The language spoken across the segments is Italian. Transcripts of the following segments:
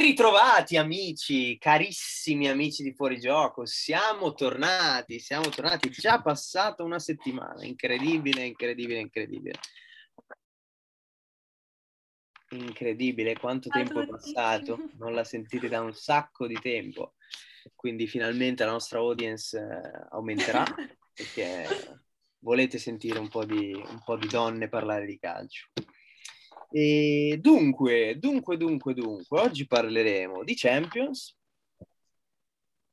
Ben ritrovati amici, carissimi amici di Fuorigioco, siamo tornati, siamo tornati, già passata una settimana, incredibile, incredibile, incredibile. Incredibile quanto tempo è passato, non la sentite da un sacco di tempo, quindi finalmente la nostra audience eh, aumenterà perché volete sentire un po' di, un po' di donne parlare di calcio. E dunque, dunque, dunque, dunque, oggi parleremo di Champions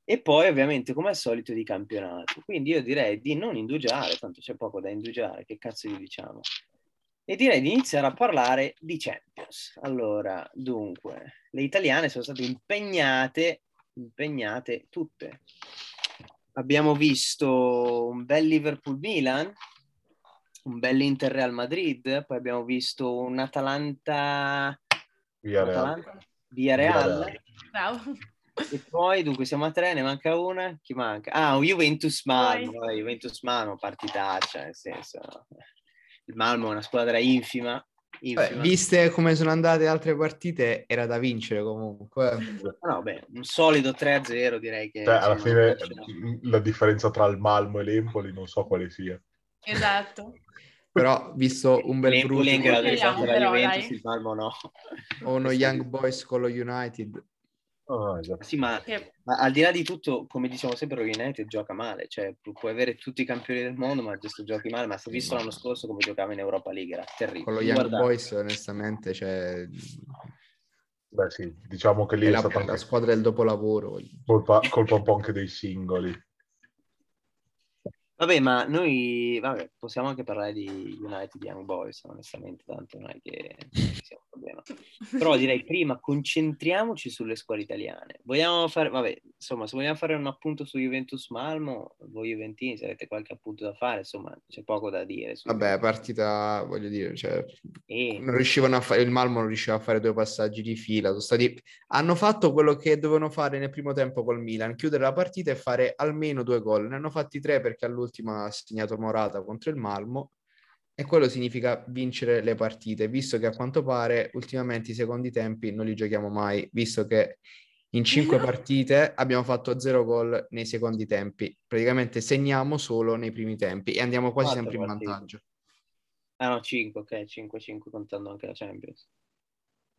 e poi ovviamente come al solito di campionato. Quindi io direi di non indugiare, tanto c'è poco da indugiare, che cazzo gli diciamo? E direi di iniziare a parlare di Champions. Allora, dunque, le italiane sono state impegnate, impegnate tutte. Abbiamo visto un bel Liverpool-Milan, un bel Inter Real Madrid, poi abbiamo visto un Atalanta Via Real. Via Real. Bravo. E poi dunque siamo a tre, ne manca una. Chi manca? Ah, un Juventus Malmo. Juventus Malmo, partitaccia, nel senso. Il Malmo è una squadra infima. infima. Beh, viste come sono andate altre partite, era da vincere comunque. No, beh, un solido 3-0 direi che... Cioè, alla fine la differenza tra il Malmo e l'Empoli non so quale sia. Esatto. Però visto un bel L'Empoli è in grado di Speriamo, battere la Juventus, dai. il Malmo no. o uno Young Boys con lo United. Ah, esatto. Sì, ma Ma al di là di tutto, come diciamo sempre, lo United gioca male, cioè pu- puoi avere tutti i campioni del mondo, ma adesso giochi male, ma se visto l'anno scorso come giocava in Europa League, era terribile. Con lo Young Guardate, Boys, onestamente, cioè, Beh sì, diciamo che lì è è la, stata la anche squadra del dopolavoro. colpa, colpa un po' anche dei singoli. Vabbè, ma noi vabbè, possiamo anche parlare di United Young Boys, onestamente, tanto non è che sia un problema. Però direi prima concentriamoci sulle scuole italiane. Vogliamo fare, vabbè, insomma, se vogliamo fare un appunto su Juventus Malmo, voi Juventini, se avete qualche appunto da fare, insomma, c'è poco da dire. su Vabbè, partita, voglio dire, cioè, E- non riuscivano a fare, il Malmo non riusciva a fare due passaggi di fila. Sono stati, hanno fatto quello che dovevano fare nel primo tempo col Milan, chiudere la partita e fare almeno due gol. Ne hanno fatti tre perché all'ultima ha segnato Morata contro il Malmo e quello significa vincere le partite, visto che a quanto pare ultimamente i secondi tempi non li giochiamo mai, visto che in cinque partite abbiamo fatto zero gol nei secondi tempi. Praticamente segniamo solo nei primi tempi e andiamo quasi Quattro sempre in partite. vantaggio. Ah no, 5, ok, 5-5 contando anche la Champions.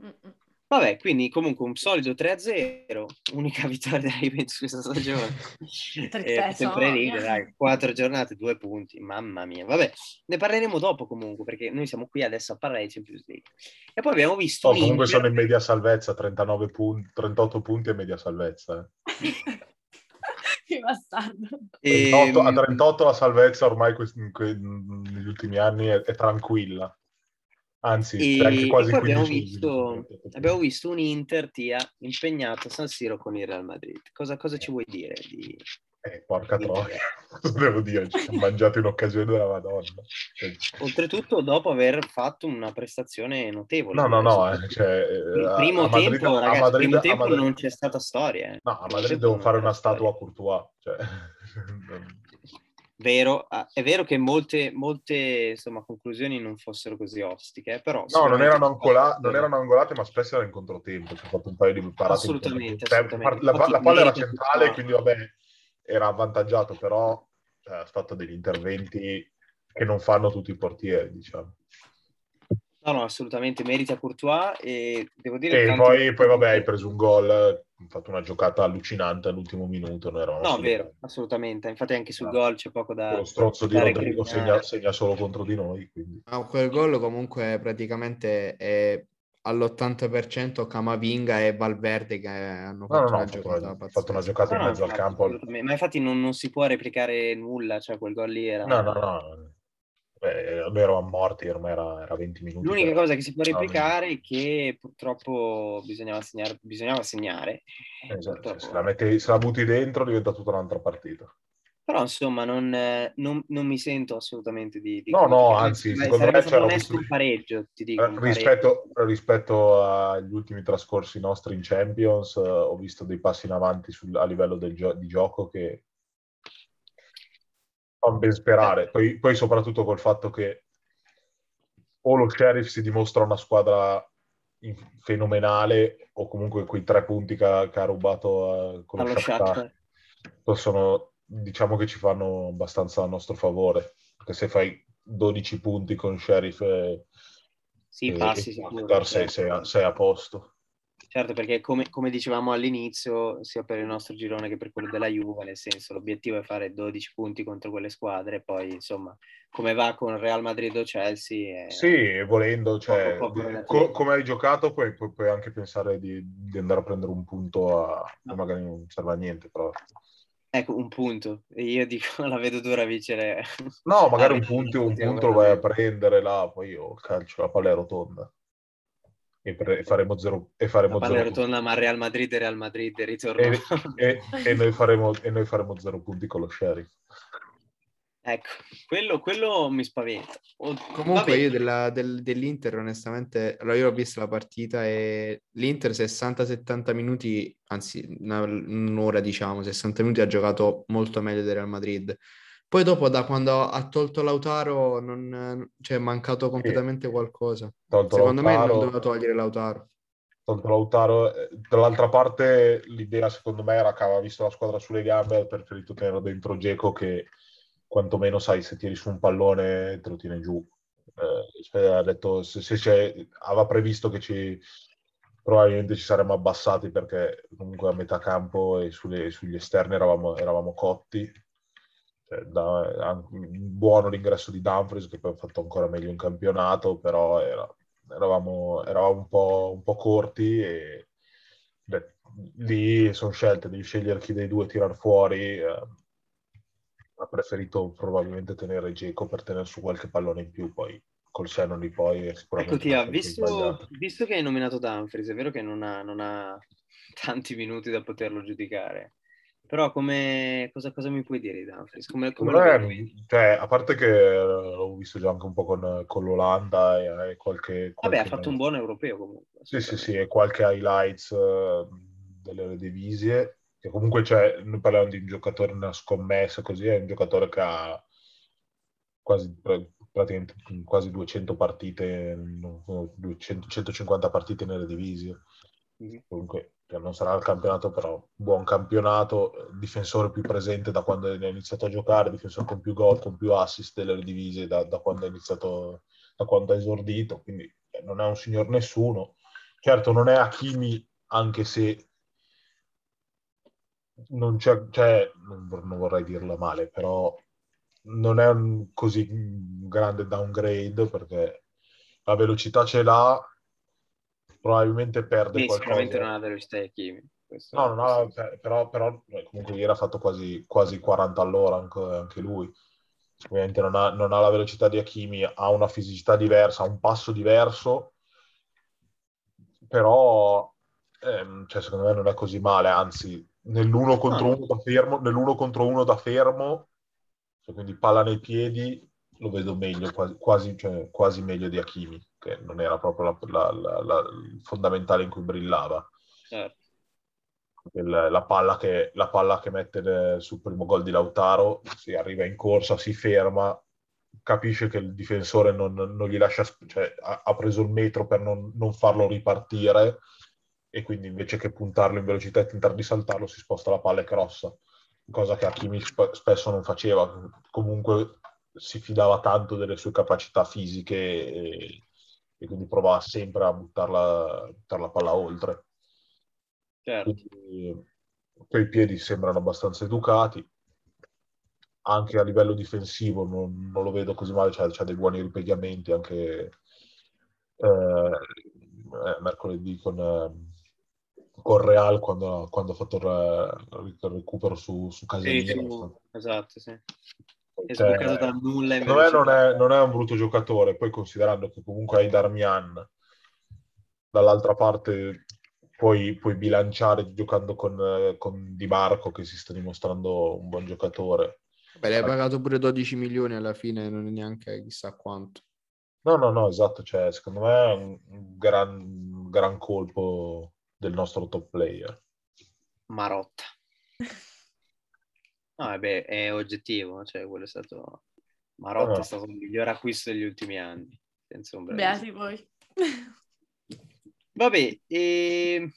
Mm-mm. Vabbè, quindi comunque un solido 3-0, unica vittoria della Juventus questa stagione. Eh, sempre mia. dai, quattro giornate, due punti, mamma mia. Vabbè, ne parleremo dopo comunque, perché noi siamo qui adesso a parlare di Champions League. E poi abbiamo visto Oh, un comunque Inter- sono in media salvezza, 39 punti, 38 punti e media salvezza. eh. che bastardo. 38 a ehm, 38 la salvezza ormai quest- in que- negli ultimi anni è, è tranquilla. Anzi, E, quasi e abbiamo 15 visto, abbiamo visto un Inter Tia impegnato a San Siro con il Real Madrid. Cosa, cosa ci vuoi dire? Di... Eh, porca troia, cosa devo dire? Ci siamo mangiati un'occasione della Madonna. Cioè, Oltretutto dopo aver fatto una prestazione notevole. No, no, no, eh, cioè, il a- primo a Madrid- tempo, a ragazzi, Madrid- primo tempo Madrid- non c'è stata storia. eh. No, a Madrid devo fare una storia. statua a Courtois. Cioè, Vero, ah, è vero che molte, molte insomma, conclusioni non fossero così ostiche, eh, però no, non erano, ancola- non erano angolate, ma spesso era in controtempo. Ci ha fatto un paio di parate. Assolutamente, controtempo. assolutamente. La, la Infatti, palla era centrale, quindi vabbè, era avvantaggiato, però cioè, fatto degli interventi che non fanno tutti i portieri, diciamo. No, no, assolutamente merita Courtois e devo dire E tanto- poi, poi, vabbè, hai preso un gol, fatto una giocata allucinante all'ultimo minuto. No, solo- vero, assolutamente. Infatti anche sul Ah. gol c'è poco da... Lo strozzo di Rodrigo segna, segna solo contro di noi, quindi... Ma quel gol comunque praticamente è all'80% Camavinga e Valverde che hanno No, fatto no, no, una fatto giocata una, fatto una giocata in No, no, mezzo al campo. Ma infatti non, non si può replicare nulla, cioè quel gol lì era... No, no, no. Beh, noi eravamo morti, ormai era, era 20 minuti. L'unica cosa che si può Ah, replicare è che purtroppo bisognava segnare. Bisognava segnare. Esatto, Purtroppo. se, la metti- se la butti dentro diventa tutta un'altra partita. Però insomma non, eh, non- non mi sento assolutamente di... di No, no, anzi, secondo me c'era onesto un- pareggio, ti dico. Eh, pareggio. Rispetto, rispetto agli ultimi trascorsi nostri in Champions, eh, ho visto dei passi in avanti sul- a livello del gio- di gioco che fanno ben sperare. Poi, poi soprattutto col fatto che o lo Sheriff si dimostra una squadra in- fenomenale o comunque quei tre punti che ha, che ha rubato eh, con lo Allo Shakhtar Shakhtar. possono, diciamo che ci fanno abbastanza a nostro favore, perché se fai 12 punti con Sheriff e, Sì, e- passi e sicuro. Sei, certo. sei a, sei a posto. Certo, perché come, come dicevamo all'inizio, sia per il nostro girone che per quello della Juve, nel senso l'obiettivo è fare 12 punti contro quelle squadre, poi insomma, come va con Real Madrid o Chelsea, è- Sì, volendo, cioè, Poco, poco co- come hai giocato puoi, puoi- anche pensare di, di andare a prendere un punto a... No. magari non serve a niente, però... ecco un punto. E io dico, la vedo dura vincere. No, magari un punto, un punto lo vai a prendere là, poi io calcio, la palla è rotonda. E, pre- e faremo zero, e faremo zero rotonda, ma Real Madrid è Real Madrid, e ritorno. E, e- e noi faremo, e noi faremo zero punti con lo sheriff. Ecco, quello, quello mi spaventa. O- Comunque io della- del- dell'Inter onestamente, allora io ho visto la partita e l'Inter 60-70 minuti, anzi una- un'ora diciamo, 60 minuti ha giocato molto meglio del Real Madrid. Poi dopo da quando ha tolto Lautaro non, cioè, è mancato completamente qualcosa. Tolto Secondo me non Lautaro- doveva togliere Lautaro. tolto Lautaro. eh, Dall'altra parte l'idea secondo me era che aveva visto la squadra sulle gambe e ha preferito tenere dentro Geco che quantomeno sai se tiri su un pallone te lo tiene giù. Eh, spe- ha detto se, se c'è, aveva previsto che ci probabilmente ci saremmo abbassati perché comunque a metà campo e sulle- sugli esterni eravamo, eravamo cotti. Cioè, da- buono l'ingresso di Dumfries che poi ha fatto ancora meglio in campionato, però era- eravamo, eravamo un, po', un po' corti e beh, lì sono scelte, devi scegliere chi dei due tirar fuori. eh, ha preferito probabilmente tenere Geco per tenere su qualche pallone in più, poi col senno di poi sicuramente Ecco, Tia, visto, visto che hai nominato Dumfries, è vero che non ha, non ha tanti minuti da poterlo giudicare, però come, cosa, cosa mi puoi dire di Dumfries? Come, come vedi? cioè, a parte che eh, l'ho visto già anche un po' con, con l'Olanda e, e qualche, Vabbè, ha qualche- fatto un buon europeo comunque. Sì, sì, sì, e qualche highlights eh, delle divisie, che comunque c'è, noi parliamo di un giocatore, una scommessa così, è un giocatore che ha quasi, pra- praticamente quasi 200 partite, no, no, 200, 150 partite nelle divisie. Mhm. Comunque cioè, non sarà il campionato, però buon campionato, difensore più presente da quando ha iniziato a giocare, difensore con più gol, con più assist delle divise da, da quando ha iniziato, da quando ha esordito, quindi eh, non è un signor nessuno. Certo, non è Hakimi, anche se non c'è, cioè, non, non vorrei dirla male, però non è un così grande downgrade perché la velocità ce l'ha, probabilmente perde Sì, qualcosa. sicuramente non ha velocità di Kimi. No, non ha- però, però comunque ieri ha fatto quasi, quasi 40 all'ora anche, anche lui. Ovviamente non ha, non ha la velocità di Hakimi, ha una fisicità diversa, ha un passo diverso, però ehm, cioè, secondo me non è così male, anzi nell'uno contro No. uno da fermo, nell'uno contro uno da fermo, cioè, quindi palla nei piedi, lo vedo meglio, quasi, quasi, cioè, quasi meglio di Hakimi, che non era proprio la- la- la- il fondamentale in cui brillava Certo. il- la, palla che, la palla che mette le- sul primo gol di Lautaro, si arriva in corsa, si ferma, capisce che il difensore non, non gli lascia, cioè ha, ha preso il metro per non, non farlo ripartire e quindi invece che puntarlo in velocità e tentare di saltarlo si sposta la palla e crossa, cosa che Hakimi sp- spesso non faceva, comunque si fidava tanto delle sue capacità fisiche e, e quindi provava sempre a buttarla, buttare la palla oltre. certo. Quindi, poi i piedi sembrano abbastanza educati. Anche a livello difensivo non, non lo vedo così male, c'ha, c'ha dei buoni ripiegamenti anche eh, eh, mercoledì con, eh, con Real quando, quando ha fatto il, re- il recupero su, su Sì, Casemiro. su- esatto, sì. È Cioè, sboccato dal nulla in Secondo me non è, non è un brutto giocatore, poi considerando che comunque hai Darmian, dall'altra parte puoi, puoi bilanciare giocando con, con Di Marco che si sta dimostrando un buon giocatore. Beh, l'hai pagato pure 12 milioni alla fine, non è neanche chissà quanto. No, no, no, esatto, cioè, secondo me è un un gran, un gran colpo del nostro top player. Marotta. No, vabbè, è oggettivo, cioè quello è stato... Marotta No. è stato il miglior acquisto degli ultimi anni, senza ombra. Beati voi. Vabbè, e...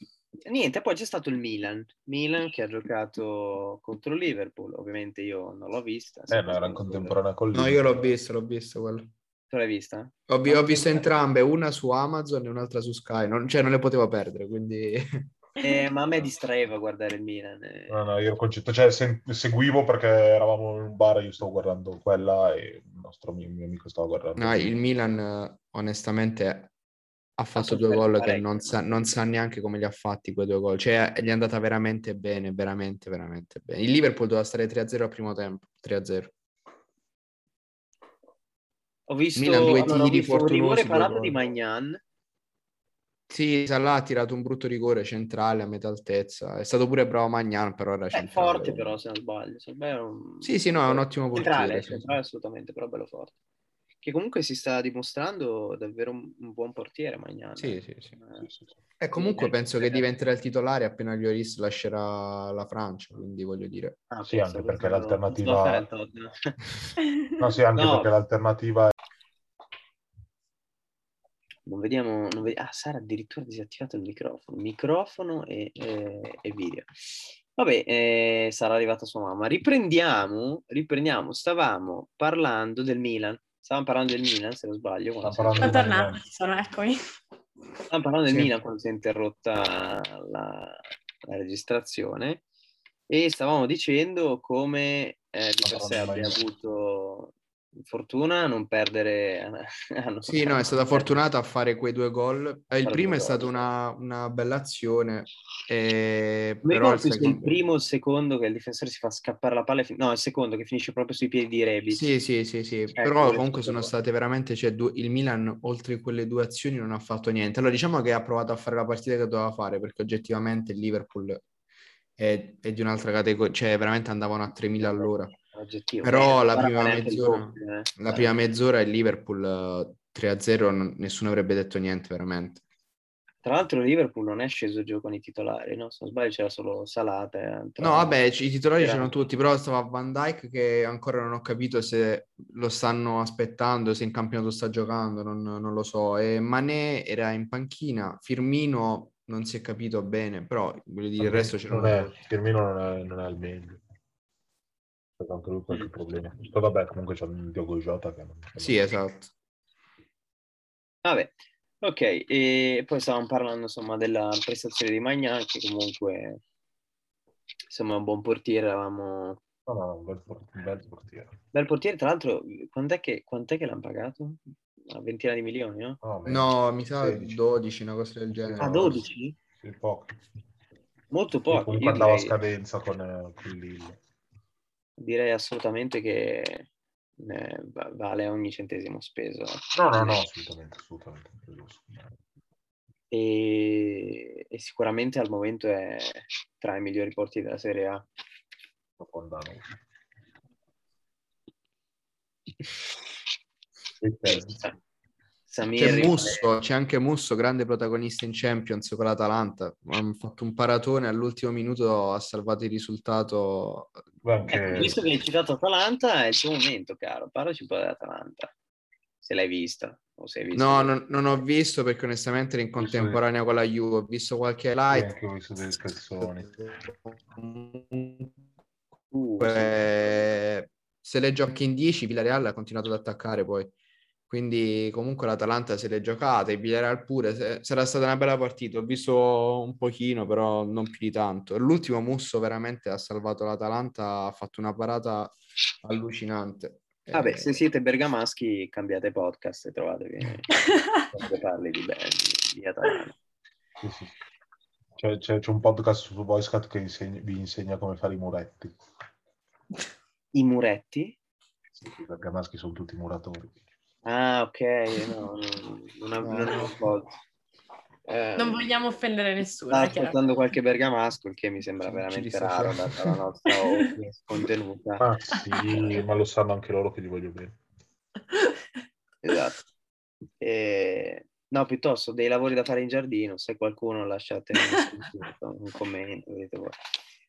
niente, poi c'è stato il Milan. Milan che ha giocato contro Liverpool. Ovviamente io non l'ho vista. Eh, no, era in contemporanea con No, io l'ho visto, l'ho visto quello. Tu l'hai vista? Ho, vi- ho visto entrambe, una su Amazon e un'altra su Sky, non, cioè non le potevo perdere, quindi... Eh, ma a me distraeva guardare il Milan. eh. No, no, io ero concetto, cioè sen- seguivo perché eravamo in un bar e io stavo guardando quella e il nostro mio, mio amico stava guardando. No, il Milan eh, onestamente ha fatto due gol che parecchio. non sa, non sa neanche come li ha fatti quei due gol, cioè gli è andata veramente bene, veramente, veramente bene. Il Liverpool doveva stare 3-0 al primo tempo, 3-0. Ho visto, Milan, due allora, ho tiri visto un rigore parato di Magnan. Sì, Salah ha tirato un brutto rigore centrale a metà altezza, è stato pure bravo Magnan, però era È centrale. Eh, forte però, se non sbaglio. Se un- Sì, sì, no, è un ottimo portiere, Centrale, sì. centrale assolutamente, però bello forte. Che comunque si sta dimostrando davvero un, un buon portiere Magnan. Sì, sì, sì. Eh, Sì. E comunque eh, penso che eh. diventerà il titolare appena Lloris lascerà la Francia, quindi voglio dire. ah, Sì, anche perché l'alternativa-. No, sì, anche perché l'alternativa è... Non vediamo, non vedi- Ah, Sara ha addirittura disattivato il microfono. Microfono e, e- e video. Vabbè, eh, sarà arrivata sua mamma. Riprendiamo, riprendiamo. Stavamo parlando del Milan. Stavamo parlando del Milan, se non sbaglio. Stavamo parlando Sono del tornata, sono, eccomi. Stavamo parlando del Sì. Milan quando si è interrotta la, la registrazione e stavamo dicendo come eh, di per sé abbia avuto fortuna a non perdere. a non- Sì, no, è stata fortunata a fare quei due gol. Eh, Il primo è stata una, una bella azione, eh, mi però il se è il secondo... primo o il secondo che il difensore si fa scappare la palla. e fin- No, il secondo che finisce proprio sui piedi di Rebic. Sì, sì, sì, sì, Ecco, però comunque sono state veramente, cioè, due- il Milan oltre quelle due azioni non ha fatto niente. Allora diciamo che ha provato a fare la partita che doveva fare, perché oggettivamente il Liverpool è, è di un'altra categoria, cioè veramente andavano a 3.000 all'ora. Oggettivo. Però Eh, la guarda, prima mezz'ora- doppio, eh. La Eh. prima mezz'ora il Liverpool eh, 3-0, non- nessuno avrebbe detto niente veramente. Tra l'altro il Liverpool non è sceso giù con i titolari, no? Se non sbaglio c'era solo Salata. No, vabbè, c- i titolari Era- c'erano tutti, però stava Van Dijk che ancora non ho capito se lo stanno aspettando, se in campionato sta giocando, non, non lo so. E Mané era in panchina, Firmino non si è capito bene, però voglio dire, il resto non c'erano è. Firmino non è, non è al meglio. C'è anche lui qualche problema. Poi vabbè, comunque c'è un Diogo Jota che non... Sì, esatto. Vabbè, ok, e poi stavamo parlando insomma della prestazione di Magnan che comunque insomma è un buon portiere, eravamo... No, no, un bel, un bel portiere. Bel portiere, tra l'altro, quant'è che, quant'è che l'hanno pagato? Una ventina di milioni, no? No, No, mi sa 16. 12, una cosa del genere. Ah, 12? Sì, poco. Molto poco. comunque Io andava a scadenza con, eh, con Lille. Direi assolutamente che eh, va- vale ogni centesimo speso. No, no, no, assolutamente, assolutamente. E, e sicuramente al momento è tra i migliori portieri della Serie A. Lo condanno. Sa- Samir C'è Musso, c'è anche Musso, grande protagonista in Champions con l'Atalanta. Ha fatto un paratone all'ultimo minuto, ha salvato il risultato. Anche- Ecco, visto che hai citato Atalanta, è il tuo momento, caro. Parlaci un po' dell'Atalanta. Se l'hai vista o se hai visto. No, non, non ho visto perché onestamente era in contemporanea con la Juve. Ho visto qualche Sì, highlight. anche ho visto dei spezzoni. Uh, Comunque, se le giochi in 10, Villarreal ha continuato ad attaccare poi. Quindi comunque l'Atalanta se l'è giocata, il Villarreal pure. Se- sarà stata una bella partita. Ho visto un pochino, però non più di tanto. L'ultimo Musso veramente ha salvato l'Atalanta, ha fatto una parata allucinante. Vabbè, Eh, se siete bergamaschi, cambiate podcast e trovatevi quando parli di, di, di Atalanta. Sì, sì. C'è, c'è- c'è un podcast su Voicecat che insegna- vi insegna come fare i muretti. I muretti? Sì, I bergamaschi sono tutti muratori. Ah, ok, no, non, non, av- non ho colto. Eh, Non vogliamo offendere nessuno. Chiaro. ascoltando qualche bergamasco, il che mi sembra Ci veramente raro data la nostra contenuta. Ah sì, ma lo sanno anche loro che li voglio bene. Esatto. E- No, piuttosto dei lavori da fare in giardino, se qualcuno lasciate un, un commento. vedete voi.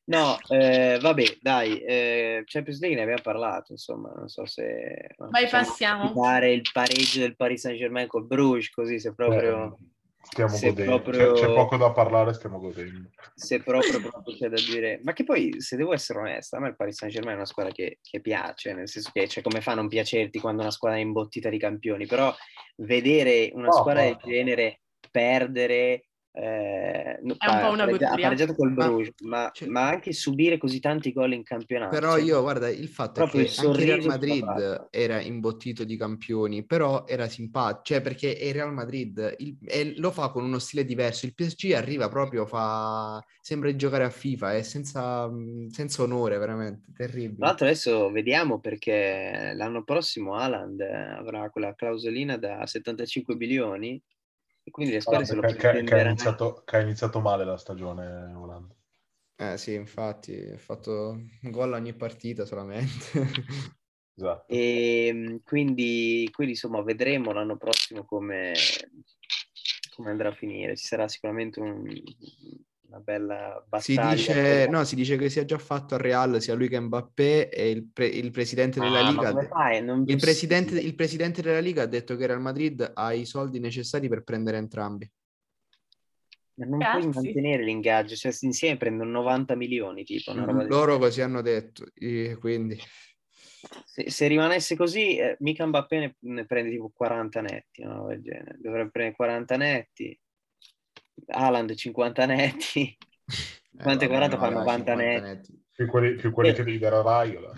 No, eh, vabbè, dai, eh, Champions League ne abbiamo parlato, insomma, non so se... Vai, possiamo passiamo. citare il pareggio del Paris Saint-Germain col Bruges, così se proprio... Stiamo Se godendo. proprio- C'è, c'è poco da parlare, stiamo godendo. se proprio, proprio c'è da dire, ma che poi, se devo essere onesta, a me il Paris Saint Germain è una squadra che, che piace, nel senso che, cioè, come fa a non piacerti quando una squadra è imbottita di campioni, però vedere una No, squadra del certo. genere perdere, eh, no, È un po' una pareggia- ha pareggiato col Ma- Bruges, ma, cioè- ma anche subire così tanti gol in campionato. Però cioè, io, guarda, il fatto è proprio che il anche il Real Madrid era imbottito di campioni, però era simpatico, cioè perché è il Real Madrid il- e lo fa con uno stile diverso. Il PSG arriva proprio, fa... sembra di giocare a FIFA, è senza, mh, senza onore, veramente, Tra terribile. l'altro adesso vediamo perché l'anno prossimo Haaland avrà quella clausolina da 75 milioni e quindi le squadre se lo Che, ha iniziato, che ha iniziato male la stagione Olanda. Eh sì, infatti, ha fatto un gol ogni partita solamente. Esatto. E mm, quindi, quindi insomma vedremo l'anno prossimo come, come andrà a finire. Ci sarà sicuramente un- una bella Si battaglia. dice, no, si dice che sia già fatto al Real sia lui che Mbappé e il, pre- il presidente della Ah, Liga... come fai? Non Il presidente, il presidente della Liga ha detto che Real Madrid ha i soldi necessari per prendere entrambi. Ma non puoi Cazzi. mantenere l'ingaggio, cioè insieme prendono 90 milioni, tipo una roba del- Loro così hanno detto, quindi Se, se rimanesse così, eh, mica Mbappé ne, ne prende tipo 40 netti, genere. Dovrebbe prendere 40 netti, Haaland 50 netti. Quante 40 fanno 90 netti? Più quelli, più quelli Eh. che devi dare a Raiola.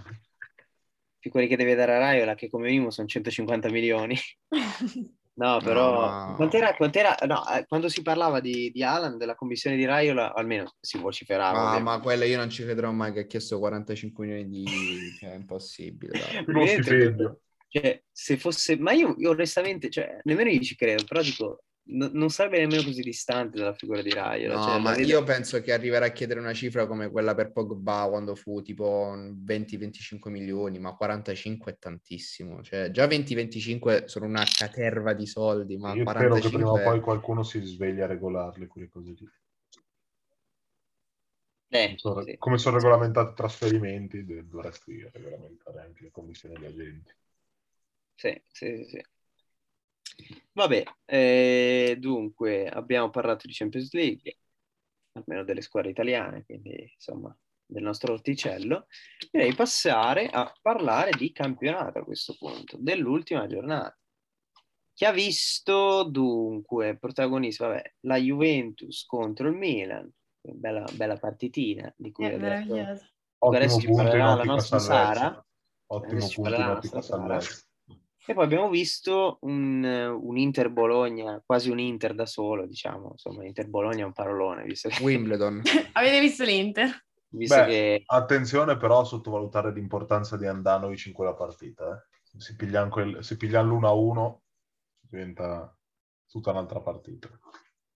più quelli che deve dare a Raiola, che come minimo sono 150 milioni. No, però no. Quant'era, quant'era- no, eh, quando si parlava di, di Haaland, della commissione di Raiola, almeno si vociferava. Ma, ovviamente. ma quella io non ci crederò mai che ha chiesto 45 milioni di... cioè, è impossibile. Uno Evidente, stipendio. Cioè, se fosse, ma io, io onestamente, cioè, nemmeno io ci credo, però dico, no- non sarebbe nemmeno così distante dalla figura di Raiola. No, cioè, ma vedo- io penso che arriverà a chiedere una cifra come quella per Pogba quando fu tipo 20-25 milioni, ma 45 è tantissimo. Cioè, già 20-25 sono una caterva di soldi, ma Io spero che 45 prima o poi qualcuno si svegli a regolarle quelle cose lì. Eh, Come sono- sì. Come sono regolamentati i trasferimenti, dovresti regolamentare anche le commissioni di agenti. Sì, sì, sì, sì. Vabbè, eh, dunque abbiamo parlato di Champions League, almeno delle squadre italiane, quindi insomma del nostro orticello. Direi passare a parlare di campionato a questo punto, dell'ultima giornata. Chi ha visto dunque protagonista, vabbè, la Juventus contro il Milan, bella, bella partitina di cui È adesso. Adesso Ottimo ci parlerà la ottica nostra. Sara. Ottimo Adesso ci punto in parlerà la ottica nostra Sara. salvezza. E poi abbiamo visto un, un Inter Bologna, quasi un Inter da solo, diciamo. Insomma, Inter Bologna è un parolone, visto che, Wimbledon. Avete visto l'Inter? visto Beh, che Attenzione però a sottovalutare l'importanza di Andanovic in quella partita. eh. Si pigliano, quel, si pigliano l'1-1, diventa tutta un'altra partita.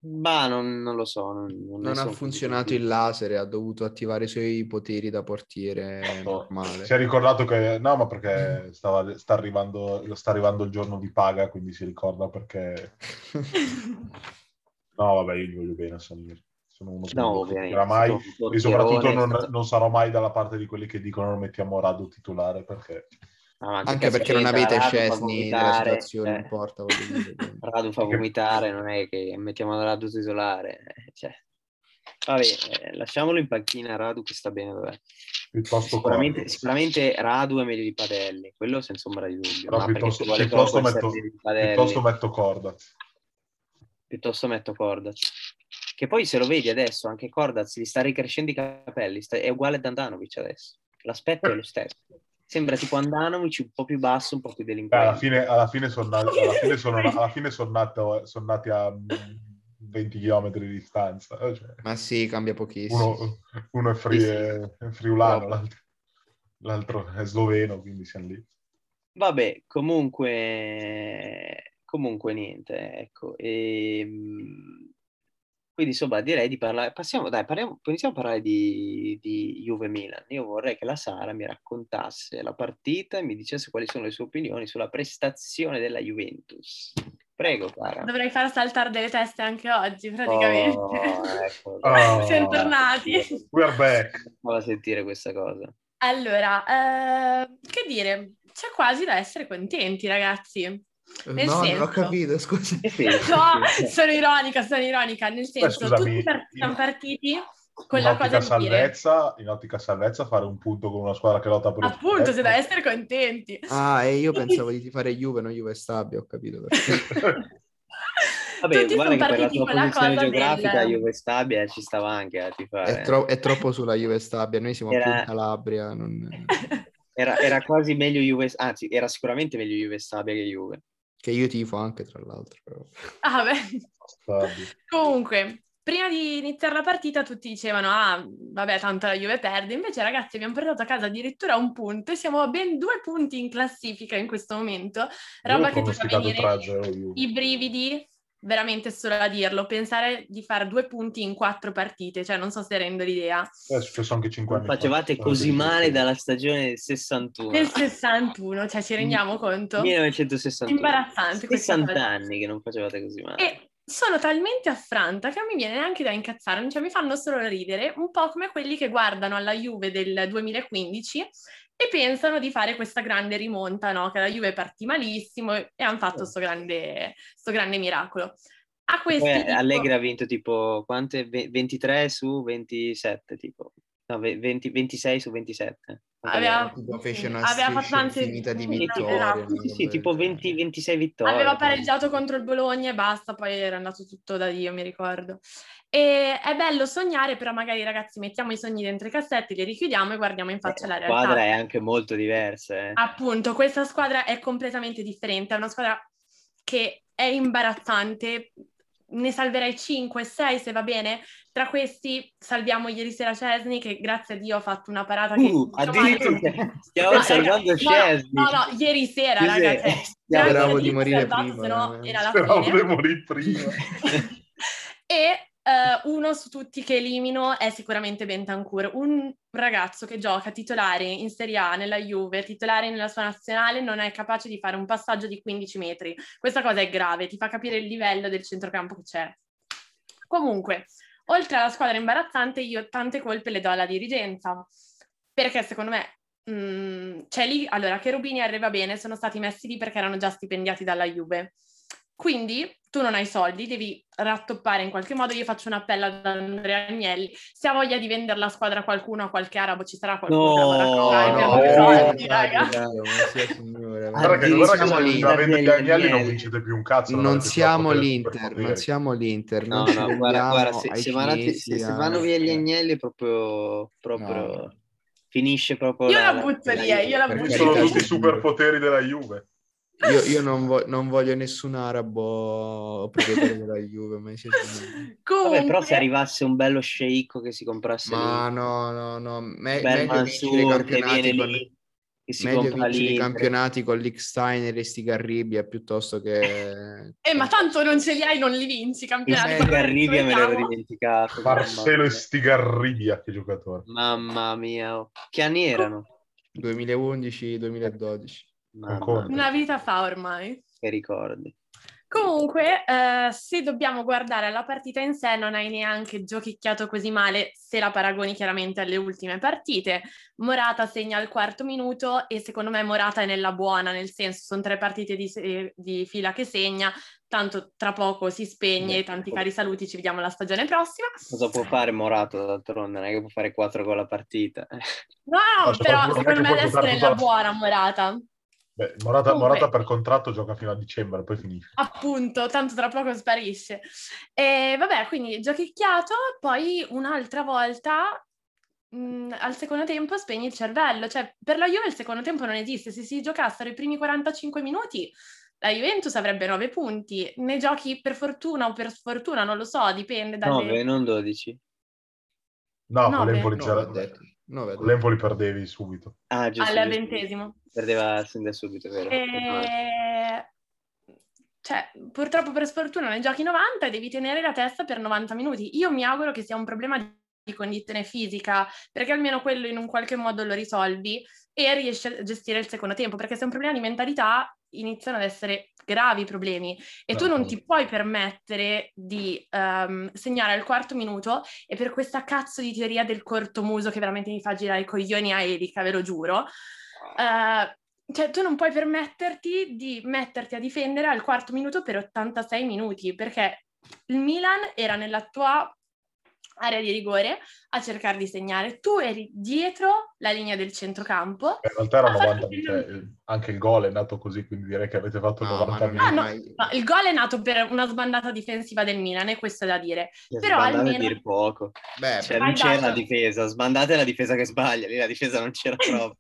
Ma non, non lo so. Non, non Non ha funzionato il laser e ha dovuto attivare i suoi poteri da portiere normale. Si è ricordato che no, ma perché stava, sta, arrivando, sta arrivando il giorno di paga, quindi si ricorda perché. No, vabbè, io gli voglio bene a Samir. Sono uno che No, non ovviamente, criticherà mai e soprattutto non, non sarò mai dalla parte di quelli che dicono non mettiamo Radu titolare perché Ma Anche perché non avete nella vomitare, situazione, voglio dire, quindi. Radu fa vomitare, non è che mettiamo Radu titolare. eh, Cioè. Vabbè, eh, lasciamolo in panchina Radu che sta bene, dov'è. piuttosto Sicuramente, sicuramente Radu è meglio di Padelli, quello senza ombra di dubbio. Però ma perché piuttosto, piuttosto metto, piuttosto metto Cordaz. piuttosto metto Cordaz. Che poi se lo vedi adesso, anche Cordaz gli sta ricrescendo i capelli, sta- è uguale ad Andanovic adesso. L'aspetto è lo stesso. Sembra tipo Andanovic un po' più basso, un po' più Beh, alla delinquente. fine, alla fine sono nati, alla fine sono, alla fine sono nato- sono nati a mm, 20 km di distanza. eh, cioè, Ma sì, cambia pochissimo. uno, uno è, fri- Sì, sì. è friulano, l'altro, l'altro è sloveno, quindi siamo lì. Vabbè, comunque, comunque niente, ecco. Ehm, quindi insomma direi di parlare, passiamo, dai, parliamo, iniziamo a parlare di, di Juve Milan. Io vorrei che la Sara mi raccontasse la partita e mi dicesse quali sono le sue opinioni sulla prestazione della Juventus. Prego, Sara. Dovrei far saltare delle teste anche oggi, praticamente. Oh, ecco, Oh. Siamo tornati. We are back. Falla sentire questa cosa. Allora, eh, che dire, c'è quasi da essere contenti, ragazzi. Nel no, non ho senso- capito, scusa. Pensi? No, sono ironica, sono ironica, nel senso, scusami, tutti par- siamo partiti con in la ottica cosa di dire, salvezza, in ottica salvezza fare un punto con una squadra che lotta per lo appunto, se da essere contenti. Ah, e io pensavo di fare Juve, non Juve Stabia, ho capito perché. Vabbè, Tutti guarda sono che per la partiti tua con la posizione cosa geografica del- Juve Stabia ci stava anche a tifare. È, tro- è troppo sulla Juve Stabia, noi siamo più Era- in Calabria. non- Era, era quasi meglio Juve, anzi era sicuramente meglio Juve Stabia che Juve. Che io tifo anche, tra l'altro. però. Ah. Comunque, prima di iniziare la partita tutti dicevano, ah, vabbè, tanto la Juve perde. Invece, ragazzi, abbiamo portato a casa addirittura un punto e siamo a ben due punti in classifica in questo momento. Roba che ti fa venire 3-0 Juve. i brividi, veramente solo a dirlo. Pensare di fare due punti in quattro partite, cioè non so se rendo l'idea. È successo anche 5 Non anni fa. facevate così male dalla stagione del 61. Nel 61, cioè ci rendiamo conto? 1961. Imbarazzante questa 60 cosa. anni che non facevate così male. E sono talmente affranta che non mi viene neanche da incazzare, cioè mi fanno solo ridere, un po' come quelli che guardano alla Juve del 2015 e pensano di fare questa grande rimonta, no? Che la Juve partì malissimo e hanno fatto sto grande, sto grande miracolo. A questi Poi dico- Allegri ha vinto tipo quante? Ve- 23 su 27 tipo. No, ve- 20 26 su 27. aveva, Tipo fece una aveva fatto tante infinita di vittorie, esatto. no? Sì, sì, tipo 20 26 vittorie. Aveva pareggiato contro il Bologna e basta, poi era andato tutto da Dio, mi ricordo. E è bello sognare, però magari ragazzi mettiamo i sogni dentro i cassetti, li richiudiamo e guardiamo in faccia la La squadra realtà. è anche molto diversa. eh. Appunto, questa squadra è completamente differente, è una squadra che è imbarazzante. Ne salverei 5, 6 se va bene. Tra questi salviamo ieri sera Cesni che grazie a Dio ha fatto una parata che... Uh, addirittura stiamo No, salvando raga, Scesni. No, no, no, ieri sera, Cos'è? raga, cioè, Speravo di morire salvato, prima, sennò eh. era la Speravo fine. di morire prima. E eh, uno su tutti che elimino è sicuramente Bentancur, un ragazzo che gioca titolare in Serie A nella Juve, titolare nella sua nazionale, non è capace di fare un passaggio di 15 metri. Questa cosa è grave, ti fa capire il livello del centrocampo che c'è. Comunque, oltre alla squadra imbarazzante, io tante colpe le do alla dirigenza, perché secondo me mh, c'è lì, allora, Cherubini arriva bene, sono stati messi lì perché erano già stipendiati dalla Juve. Quindi tu non hai soldi, devi rattoppare in qualche modo. Io faccio un appello ad Andrea Agnelli. Se ha voglia di vendere la squadra a qualcuno, a qualche arabo, ci sarà qualcuno che No, comprare per no, no, soldi, raga. Guarda che, guarda che siamo se la vende gli Agnelli non vincete più un cazzo. Non siamo l'Inter, non siamo l'Inter, No, no, guarda, guarda, se, se vanno, se- se a- vanno via gli agnelli proprio, proprio No. finisce proprio Io la, la butto lì, eh, io la butto Sono tutti i superpoteri della Juve. Io, io non, vo- non voglio nessun arabo proprietario della Juve, ma siete- Vabbè, Comunque, però se arrivasse un bello sceicco che si comprasse Ma lì, no, no, no, me- meglio vincere i campionati con, lì, che si meglio i campionati con l'Icksteiner e Stigarribia piuttosto che... eh, ma tanto non ce li hai, non li vinci i Il campionati. Guarda, Stigarribia me l'ero dimenticato. Marcelo e. Stigarribia, che giocatore. Mamma mia, oh. che anni erano? 2011-2012. Mamma Una vita fa ormai. che ricordi. Comunque, eh, se dobbiamo guardare alla partita in sé, non hai neanche giochicchiato così male se la paragoni chiaramente alle ultime partite. Morata segna al quarto minuto e secondo me Morata è nella buona, nel senso sono tre partite di, se- di fila che segna, tanto tra poco si spegne, tanti cari saluti, ci vediamo la stagione prossima. Cosa può fare Morato d'altronde? Non è che può fare 4 con la partita. No, No, però secondo me adesso è nella buona Morata. Beh, Morata, Comunque- Morata per contratto gioca fino a dicembre, poi finisce. Appunto, tanto tra poco sparisce. E vabbè, quindi giochicchiato, poi un'altra volta mh, al secondo tempo spegni il cervello. Cioè, per la Juve il secondo tempo non esiste. Se si giocassero i primi 45 minuti, la Juventus avrebbe 9 punti. Ne giochi per fortuna o per sfortuna, non lo so, dipende dalle... 9, non 12. No, No, con beh. l'Empoli, No, vedo. l'Empoli perdevi subito. Ah, giusto. al giusto. ventesimo. Perdeva sin da subito, vero? E... Cioè, purtroppo per sfortuna ne giochi 90 e devi tenere la testa per 90 minuti. Io mi auguro che sia un problema di di condizione fisica, perché almeno quello in un qualche modo lo risolvi e riesci a gestire il secondo tempo, perché se è un problema di mentalità iniziano ad essere gravi problemi e tu non ti puoi permettere di ehm, segnare al quarto minuto e per questa cazzo di teoria del cortomuso che veramente mi fa girare i coglioni a Erika, ve lo giuro, eh, cioè, tu non puoi permetterti di metterti a difendere al quarto minuto per 86 minuti, perché il Milan era nella tua area di rigore a cercare di segnare. Tu eri dietro la linea del centrocampo. In realtà era 90, cioè, anche il gol è nato così, quindi direi che avete fatto no, 90 minuti. Ah, no, no, il gol è nato per una sbandata difensiva del Milan, e questo è da dire. Sì, Però almeno... dir poco. Beh, cioè, non c'era dato... la difesa, sbandate la difesa che sbaglia, lì la difesa non c'era proprio.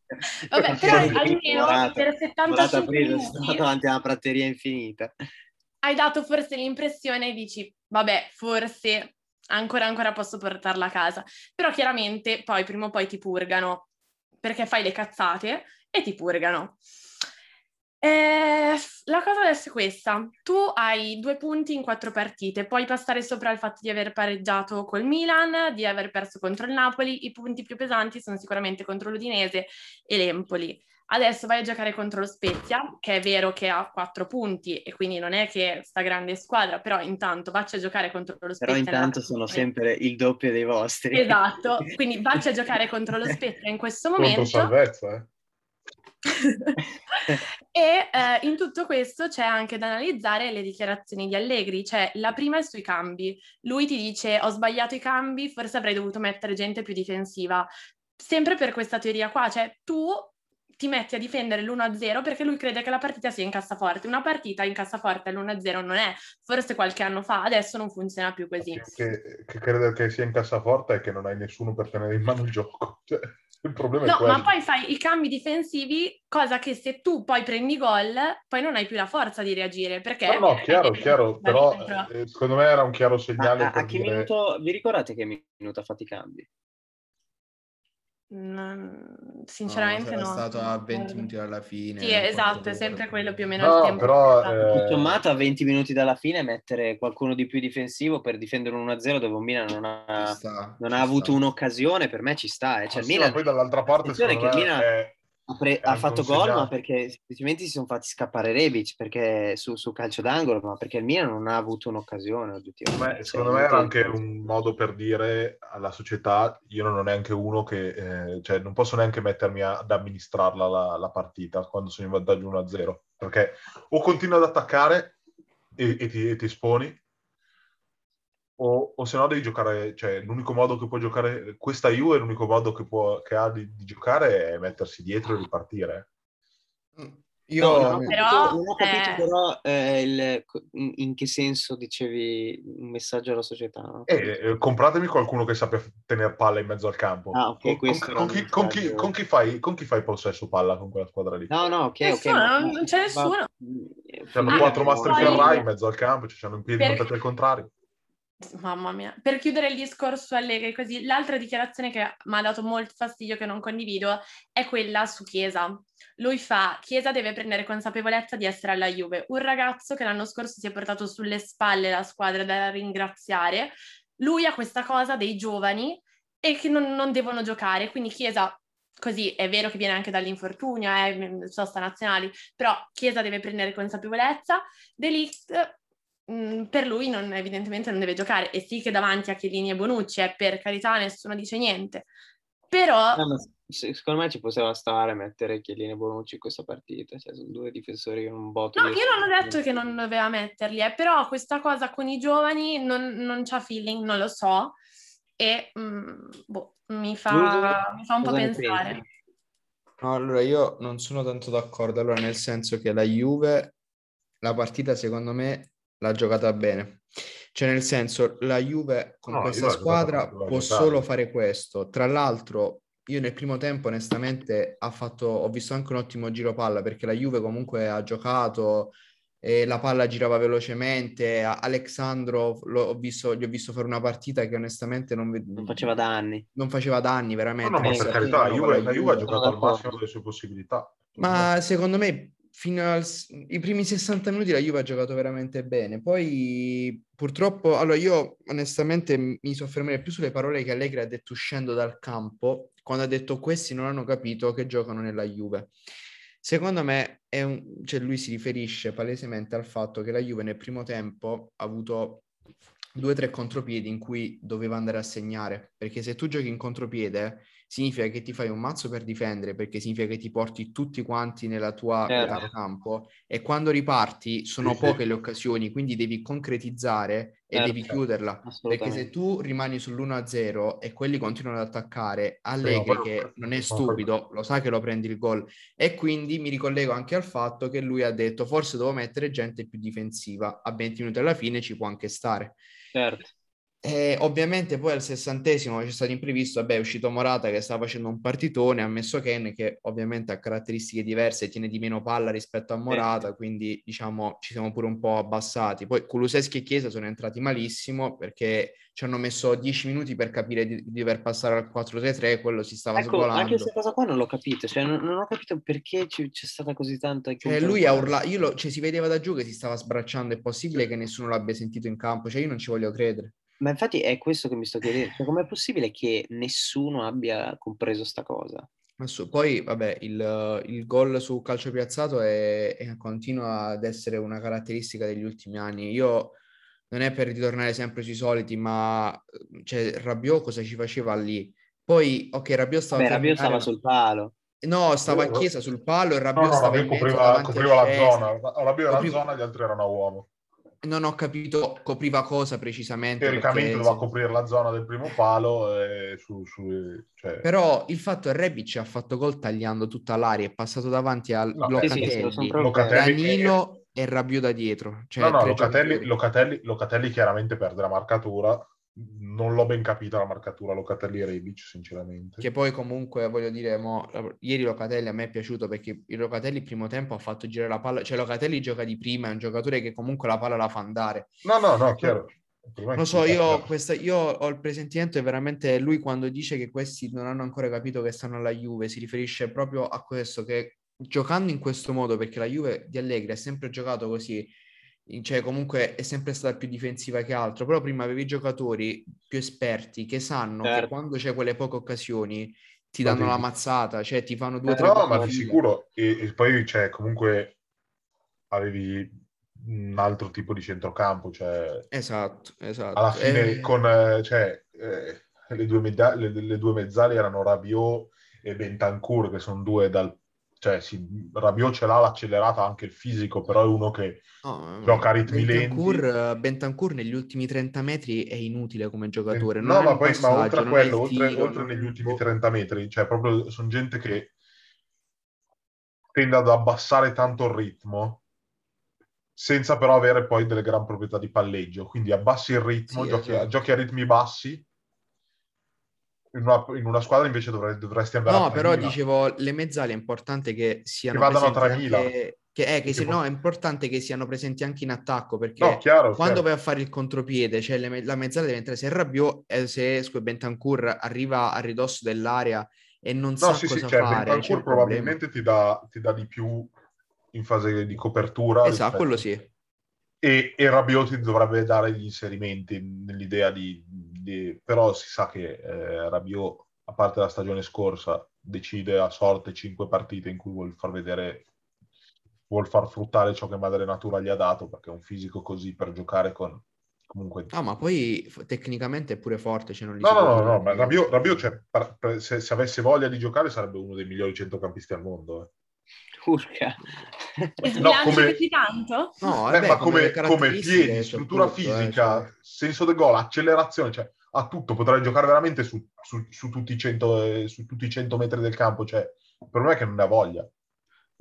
Vabbè, però almeno per 75 minuti... davanti a una prateria infinita. Hai dato forse l'impressione e dici, vabbè, forse ancora ancora posso portarla a casa. Però chiaramente poi prima o poi ti purgano, perché fai le cazzate e ti purgano. Eh, la cosa adesso è questa, tu hai due punti in quattro partite, puoi passare sopra il fatto di aver pareggiato col Milan, di aver perso contro il Napoli, i punti più pesanti sono sicuramente contro l'Udinese e l'Empoli. Adesso vai a giocare contro lo Spezia, che è vero che ha quattro punti e quindi non è che sta grande squadra, però intanto vacci a giocare contro lo Spezia. Però intanto sono sempre il doppio dei vostri. Esatto, quindi vacci a giocare contro lo Spezia in questo momento. Contro salvezza, eh. e eh, in tutto questo c'è anche da analizzare le dichiarazioni di Allegri, cioè la prima è sui cambi. Lui ti dice ho sbagliato i cambi, forse avrei dovuto mettere gente più difensiva. Sempre per questa teoria qua, cioè tu ti metti a difendere l'1-0 perché lui crede che la partita sia in cassaforte. Una partita in cassaforte all'1-0 non è, forse qualche anno fa, adesso non funziona più così. Che, che crede che sia in cassaforte è che non hai nessuno per tenere in mano il gioco. Cioè, il problema no, è quello. ma poi fai i cambi difensivi, cosa che se tu poi prendi gol, poi non hai più la forza di reagire. Perché? No, no, chiaro, chiaro, però eh, secondo me era un chiaro segnale. A, a, a che dire... minuto, vi ricordate che minuto ha fatto i cambi? Non, sinceramente no. È stato a 20 minuti dalla fine. Sì, esatto, è sempre quello più o meno no, il tempo. Però, eh... sommato a 20 minuti dalla fine mettere qualcuno di più difensivo per difendere un 1-0 dove un Milan non ha, sta, non ha avuto sta. un'occasione, per me ci sta. Eh. Cioè, Milan... poi dall'altra parte che il Milan è ha, pre- ha fatto gol, ma perché semplicemente si sono fatti scappare Rebic perché su, su, calcio d'angolo, ma perché il Milan non ha avuto un'occasione. Beh, secondo me era anche un modo per dire alla società: io non ho neanche uno che, eh, cioè, non posso neanche mettermi a, ad amministrarla la, la, partita quando sono in vantaggio 1-0 perché o continui ad attaccare e, e, ti, e ti esponi, o, o se no devi giocare, cioè l'unico modo che può giocare questa Juve, l'unico modo che, può, che ha di, di, giocare è mettersi dietro e ripartire. Mm. Io no, no, però, non ho capito eh... però eh, il, in che senso dicevi un messaggio alla società. Eh, eh, compratemi qualcuno che sappia tenere palla in mezzo al campo. Ah, okay, con, con, chi, con, chi, con, chi, fai, con chi fai possesso palla con quella squadra lì? No, no, ok, nessuno, ok. Ma, non c'è nessuno. Ma... C'hanno ah, quattro Master Ferrari in mezzo al campo, cioè hanno in piedi per... al contrario. Mamma mia, per chiudere il discorso Allegri così, l'altra dichiarazione che mi ha dato molto fastidio che non condivido è quella su Chiesa. Lui fa, Chiesa deve prendere consapevolezza di essere alla Juve, un ragazzo che l'anno scorso si è portato sulle spalle la squadra da ringraziare, lui ha questa cosa dei giovani e che non, non devono giocare, quindi Chiesa così è vero che viene anche dall'infortunio, eh, sosta nazionali, però Chiesa deve prendere consapevolezza, Delict Mm, per lui non, evidentemente non deve giocare. E sì che davanti a Chiellini e Bonucci, eh, per carità, nessuno dice niente. Però... No, secondo me ci poteva stare mettere Chiellini e Bonucci in questa partita. Cioè, sono due difensori che non botto. No, io non ho detto che non doveva metterli, eh, però questa cosa con i giovani non, non c'ha feeling, non lo so. E mm, boh, mi, fa, mi, fa, un po' pensare. No, allora io non sono tanto d'accordo, allora nel senso che la Juve, la partita secondo me l'ha giocata bene. Cioè, nel senso, la Juve con no, questa squadra può solo fare questo. Tra l'altro, io nel primo tempo, onestamente, ha fatto, ho visto anche un ottimo giro palla perché la Juve comunque ha giocato e la palla girava velocemente. Alexandro l'ho visto, gli ho visto fare una partita che onestamente non, non faceva da anni. Non faceva da anni, veramente. No, no, ma per carità, la Juve, la Juve ha giocato al massimo delle sue possibilità. Ma secondo me fino ai primi 60 minuti la Juve ha giocato veramente bene. Poi purtroppo, allora io onestamente mi soffermerei più sulle parole che Allegri ha detto uscendo dal campo, quando ha detto questi non hanno capito che giocano nella Juve. Secondo me un, cioè lui si riferisce palesemente al fatto che la Juve nel primo tempo ha avuto due o tre contropiedi in cui doveva andare a segnare, perché se tu giochi in contropiede significa che ti fai un mazzo per difendere, perché significa che ti porti tutti quanti nella tua metà campo e quando riparti sono Sì, sì. poche le occasioni, quindi devi concretizzare e Certo. devi chiuderla. Perché se tu rimani sull'1-0 e quelli continuano ad attaccare, Allegri poi- che non è stupido, lo sa che lo prendi il gol e quindi mi ricollego anche al fatto che lui ha detto forse devo mettere gente più difensiva, a 20 minuti alla fine ci può anche stare. Certo. E ovviamente poi al sessantesimo c'è stato imprevisto, vabbè è uscito Morata che stava facendo un partitone, ha messo Ken che ovviamente ha caratteristiche diverse, tiene di meno palla rispetto a Morata, quindi diciamo ci siamo pure un po' abbassati. Poi Kuluseschi e Chiesa sono entrati malissimo perché ci hanno messo 10 minuti per capire di, di dover passare al 4-3-3, quello si stava Ecco, anche svolando. questa cosa qua non l'ho capito, cioè non, non ho capito perché ci- c'è stata così tanta... Cioè, lui ha urlato, io lo- cioè, si vedeva da giù che si stava sbracciando, è possibile che nessuno l'abbia sentito in campo, cioè io non ci voglio credere. Ma infatti è questo che mi sto chiedendo, cioè, com'è possibile che nessuno abbia compreso sta cosa? Poi, vabbè, il, il gol su calcio piazzato è, è- continua ad essere una caratteristica degli ultimi anni. Io non è per ritornare sempre sui soliti, ma cioè, Rabiot cosa ci faceva lì? Poi, ok, Rabiot stava Beh, Rabiot stava sul palo. No, stava a No, no. Chiesa sul palo e No, Rabiot no, stava Rabiot in mezzo copriva, davanti copriva a la zona. Rabiot era Copriva- zona, gli altri erano a uomo. Non ho capito copriva cosa precisamente. Teoricamente perché- doveva coprire la zona del primo palo e su, su- cioè, Però il fatto è che Rebic ha fatto gol tagliando tutta l'area, è passato davanti a No, Sì, sì, Locatelli, Locatelli Danilo e Rabiot da dietro. Cioè no, no, Locatelli. Locatelli, Locatelli chiaramente perde la marcatura. Non l'ho ben capita la marcatura Locatelli e Rebic, sinceramente. Che poi comunque voglio dire, mo, ieri Locatelli a me è piaciuto perché il Locatelli il primo tempo ha fatto girare la palla, cioè Locatelli gioca di prima, è un giocatore che comunque la palla la fa andare. No, no, no, chiaro. Lo so, io, questa, io ho il presentimento e veramente lui quando dice che questi non hanno ancora capito che stanno alla Juve, si riferisce proprio a questo, che giocando in questo modo, perché la Juve di Allegri ha sempre giocato così, cioè comunque è sempre stata più difensiva che altro, però prima avevi giocatori più esperti che sanno che Certo. quando c'è quelle poche occasioni ti danno la mazzata, cioè ti fanno due o Eh, tre No, ma di sicuro. E, e poi c'è comunque avevi un altro tipo di centrocampo, cioè Esatto, esatto. alla fine Eh, con eh, cioè, eh, le, due medaglie, le, le due mezzali erano Rabiot e Bentancur, che sono due dal... Cioè, sì, Rabiot ce l'ha l'accelerata anche il fisico, però è uno che no, gioca a ritmi Bentancur, lenti. eh, Bentancur negli ultimi 30 metri è inutile come giocatore. non No, ma poi ma oltre a quello, oltre, tiro, oltre non- negli ultimi boh. 30 metri, cioè proprio sono gente che tende ad abbassare tanto il ritmo senza però avere poi delle gran proprietà di palleggio. Quindi abbassi il ritmo, Sì, giochi, esatto. giochi a ritmi bassi. In una, in una squadra invece dovre- dovresti andare No, però 3.000. dicevo, le mezzali è importante che siano Che vadano a presenti 3.000. anche... Che, eh, che se, Tipo- no, è importante che siano presenti anche in attacco, perché No, chiaro, quando chiaro. vai a fare il contropiede, cioè le la mezzala deve entrare, se Rabiot, eh, se scusa, Bentancur arriva a ridosso dell'area e non No, sa sì, sì, cosa cioè fare, Bentancur probabilmente ti dà, ti dà di più in fase di copertura. Esatto, rispetto- quello sì. E, e Rabiot ti dovrebbe dare gli inserimenti nell'idea di, di- Però si sa che eh, Rabiot, a parte la stagione scorsa, decide a sorte cinque partite in cui vuol far vedere, vuol far fruttare ciò che madre natura gli ha dato, perché è un fisico così per giocare con... Comunque... Ah, ma poi tecnicamente è pure forte, cioè non No, no, no, no, ma. Rabiot, Rabiot, cioè, per- per- se, se avesse voglia di giocare sarebbe uno dei migliori centrocampisti al mondo. eh. Urca. No, come-? No, Beh, vabbè, ma come, come caratteristiche piedi, struttura tutto, eh, fisica, cioè. senso del gol, accelerazione, cioè ha tutto, potrai giocare veramente su, su- su tutti i 100, eh, su tutti i 100 metri del campo, cioè per me è che non ne ha voglia.